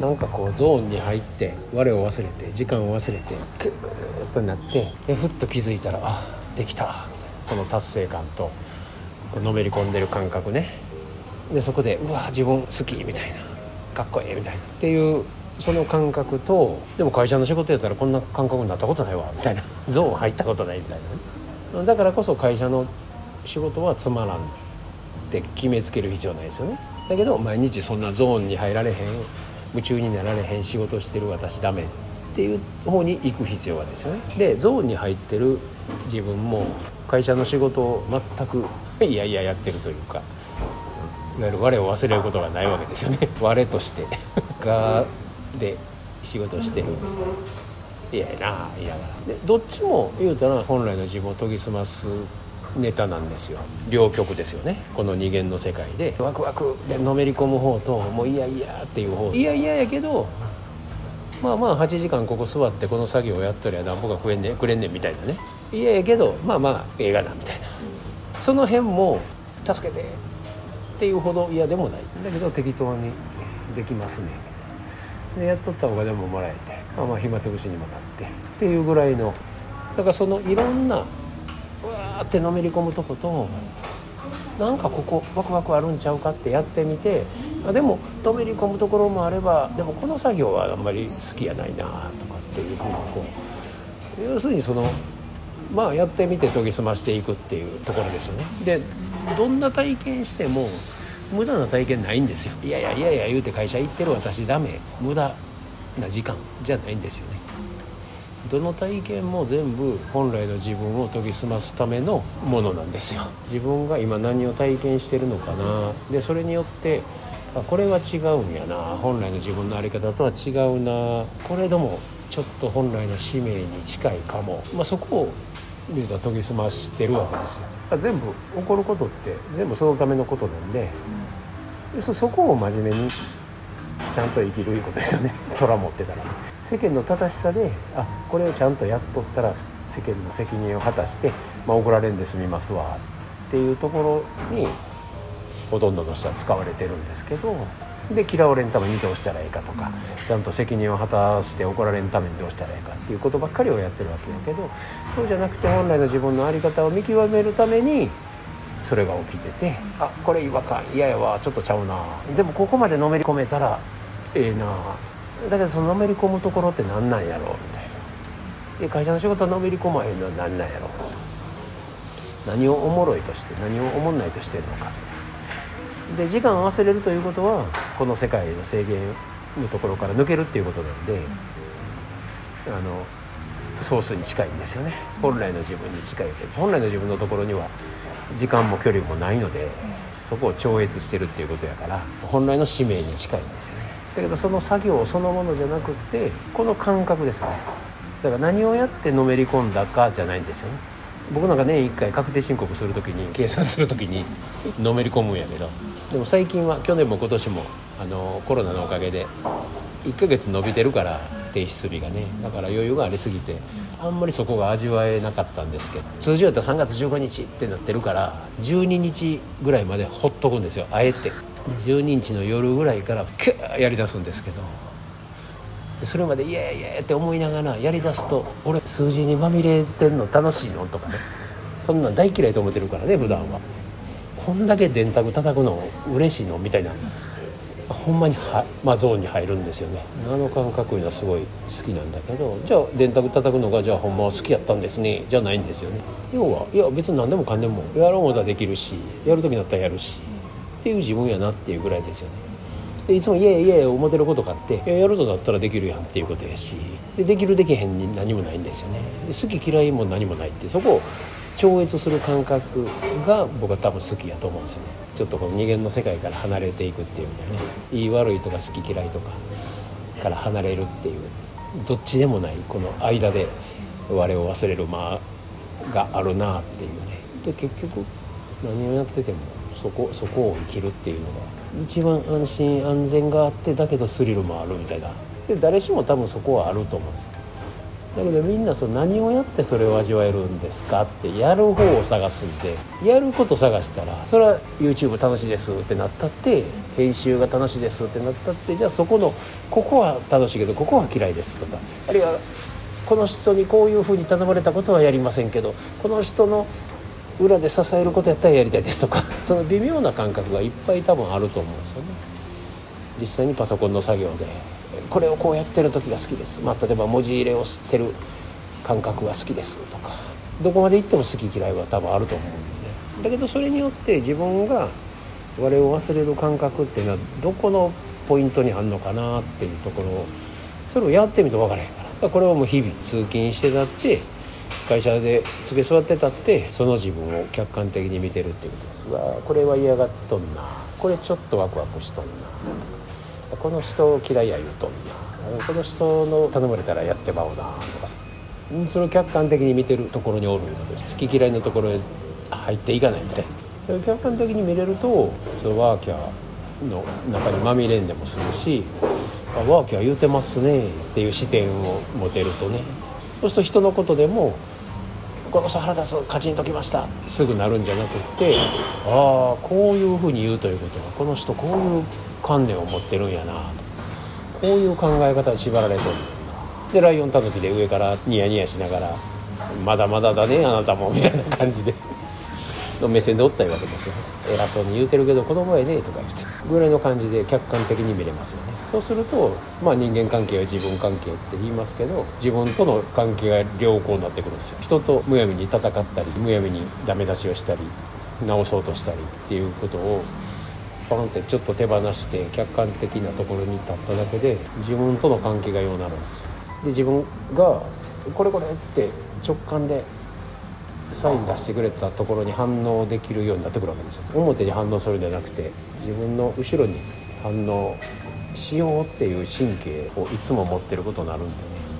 なんかこうゾーンに入って我を忘れて時間を忘れてクーッとなってでふっと気づいたらあできたこの達成感とこうのめり込んでる感覚ね。でそこでうわ自分好きみたいな。かっこいいみたいな。っていうその感覚とでも会社の仕事やったらこんな感覚になったことないわみたいな。ゾーン入ったことないみたいなね。だからこそ会社の仕事はつまらんって決めつける必要ないですよね。だけど毎日そんなゾーンに入られへん。夢中になられへん仕事してる私ダメっていう方に行く必要があるんですよね。でゾーンに入ってる自分も会社の仕事を全くいやいややってるというかいわゆる我を忘れることがないわけですよね。我として。がで仕事してるみたいやいやないやでどっちも言うたら本来の自分を研ぎ澄ますネタなんですよ。両極ですよね。この二元の世界で。ワクワクでのめり込む方ともういやいやっていう方。いやいややけどまあまあ8時間ここ座ってこの作業をやっとりゃなんぼか食えんねんくれんねんみたいなね。いややけどまあまあ映画なみたいな。その辺も助けてっていうほど嫌でもない。だけど適当にできますね。でやっとったお金ももらえてまあまあ暇つぶしにもなってっていうぐらいの。だからそのいろんなーってのめり込むとことなんかここワクワクあるんちゃうかってやってみてでものめり込むところもあればでもこの作業はあんまり好きやないなとかっていうふうにこう要するにそのまあやってみて研ぎ澄ましていくっていうところですよね。でどんな体験しても無駄な体験ないんですよ。いやいやいやいや言うて会社行ってる私ダメ無駄な時間じゃないんですよね。どの体験も全部本来の自分を研ぎ澄ますためのものなんですよ。自分が今何を体験してるのかな。でそれによってあこれは違うんやな。本来の自分の在り方とは違うな。これでもちょっと本来の使命に近いかも、まあ、そこを見ると研ぎ澄ましてるわけですよ。全部起こることって全部そのためのことなん。で、そそこを真面目にちゃんと生きるいうことですよね。虎持ってたら世間の正しさであこれをちゃんとやっとったら世間の責任を果たして、まあ、怒られんで済みますわっていうところにほとんどの人は使われてるんですけどで嫌われんためにどうしたらいいかとかちゃんと責任を果たして怒られんためにどうしたらいいかっていうことばっかりをやってるわけやけどそうじゃなくて本来の自分の在り方を見極めるためにそれが起きててあこれ違和感嫌やわちょっとちゃうな。でもここまでのめり込めたらええなだけどそののめり込むところって何なんやろうみたいな。で会社の仕事はのめり込まへんのは何なんやろう。何をおもろいとして何をおもんないとしてるのか。で時間を忘れるということはこの世界の制限のところから抜けるっていうことなんであのソースに近いんですよね。本来の自分に近いわけ。本来の自分のところには時間も距離もないのでそこを超越してるっていうことやから本来の使命に近いんですよ。だけどその作業そのものじゃなくてこの感覚ですよね。だから何をやってのめり込んだかじゃないんですよね。僕なんか年1回確定申告する時に計算する時にのめり込むんやけど。でも最近は去年も今年もあのコロナのおかげで1ヶ月伸びてるから提出日がね。だから余裕がありすぎてあんまりそこが味わえなかったんですけど。通常やったら3月15日ってなってるから12日ぐらいまでほっとくんですよ。あえて。12日の夜ぐらいからキューやりだすんですけど。それまでイエーイイエーって思いながらやりだすと俺数字にまみれてんの楽しいの？とかね。そんなん大嫌いと思ってるからね普段は。こんだけ電卓叩くの嬉しいの？みたいな。ほんまには、まあ、ゾーンに入るんですよね。あの感覚いうのはすごい好きなんだけど。じゃあ電卓叩くのがじゃあほんまは好きやったんですね。じゃないんですよね。要はいや別に何でもかんでもやろうもたらできるしやる時になったらやるし。っていう自分やなっていうぐらいですよね。でいつも「イエイイエイ」思ってることがあってややるとなったらできるやんっていうことやしでできるできへんに何もないんですよね。好き嫌いも何もないってそこを超越する感覚が僕は多分好きやと思うんですよね。ちょっとこの二元の世界から離れていくっていうねいい悪いとか好き嫌いとかから離れるっていうどっちでもないこの間で我を忘れる間があるなっていうね。で結局何をやっててもそこそこを生きるっていうのが一番安心安全があってだけどスリルもあるみたいな。で誰しも多分そこはあると思うんですよ。だけどみんなその何をやってそれを味わえるんですかってやる方を探すんでやること探したらそれは YouTube 楽しいですってなったって編集が楽しいですってなったってじゃあそこのここは楽しいけどここは嫌いですとかあるいはこの人にこういうふうに頼まれたことはやりませんけどこの人の裏で支えることやったらやりたいですとか その微妙な感覚がいっぱい多分あると思うんですよね。実際にパソコンの作業でこれをこうやってる時が好きです、まあ、例えば文字入れを捨てる感覚が好きですとかどこまで行っても好き嫌いは多分あると思うんで、ね、だけどそれによって自分が我を忘れる感覚っていうのはどこのポイントにあるのかなっていうところをそれをやってみると分からへんからこれはもう日々通勤してたって会社でつけ座ってたってその自分を客観的に見てるっていうこと。ですわこれは嫌がっとんな。これちょっとワクワクしとんな。この人嫌いや言うとんな。この人の頼まれたらやってまうな。とかそれを客観的に見てるところにおる好き嫌いのところへ入っていかないみたいな。それ客観的に見れるとそのワーキャーの中にまみれんでもするしあワーキャー言うてますねっていう視点を持てるとね。そうすると人のことでもこの人腹立つカチンときました。すぐなるんじゃなくってああこういうふうに言うということはこの人こういう観念を持ってるんやなと。こういう考え方に縛られてるでライオンたぬきで上からニヤニヤしながら「まだまだだねあなたも」みたいな感じで。の目線でおったわけですよ偉そうに言うてるけど子供やねとか言って。ぐらいの感じで客観的に見れますよね。そうするとまあ人間関係は自分関係って言いますけど自分との関係が良好になってくるんですよ。人とむやみに戦ったりむやみにダメ出しをしたり直そうとしたりっていうことをポンってちょっと手放して客観的なところに立っただけで自分との関係がようになるんですよ。で自分がこれこれって直感でサイン出してくれたところに反応できるようになってくるわけですよ。表に反応するんじゃなくて自分の後ろに反応しようっていう神経をいつも持ってることになるんでね。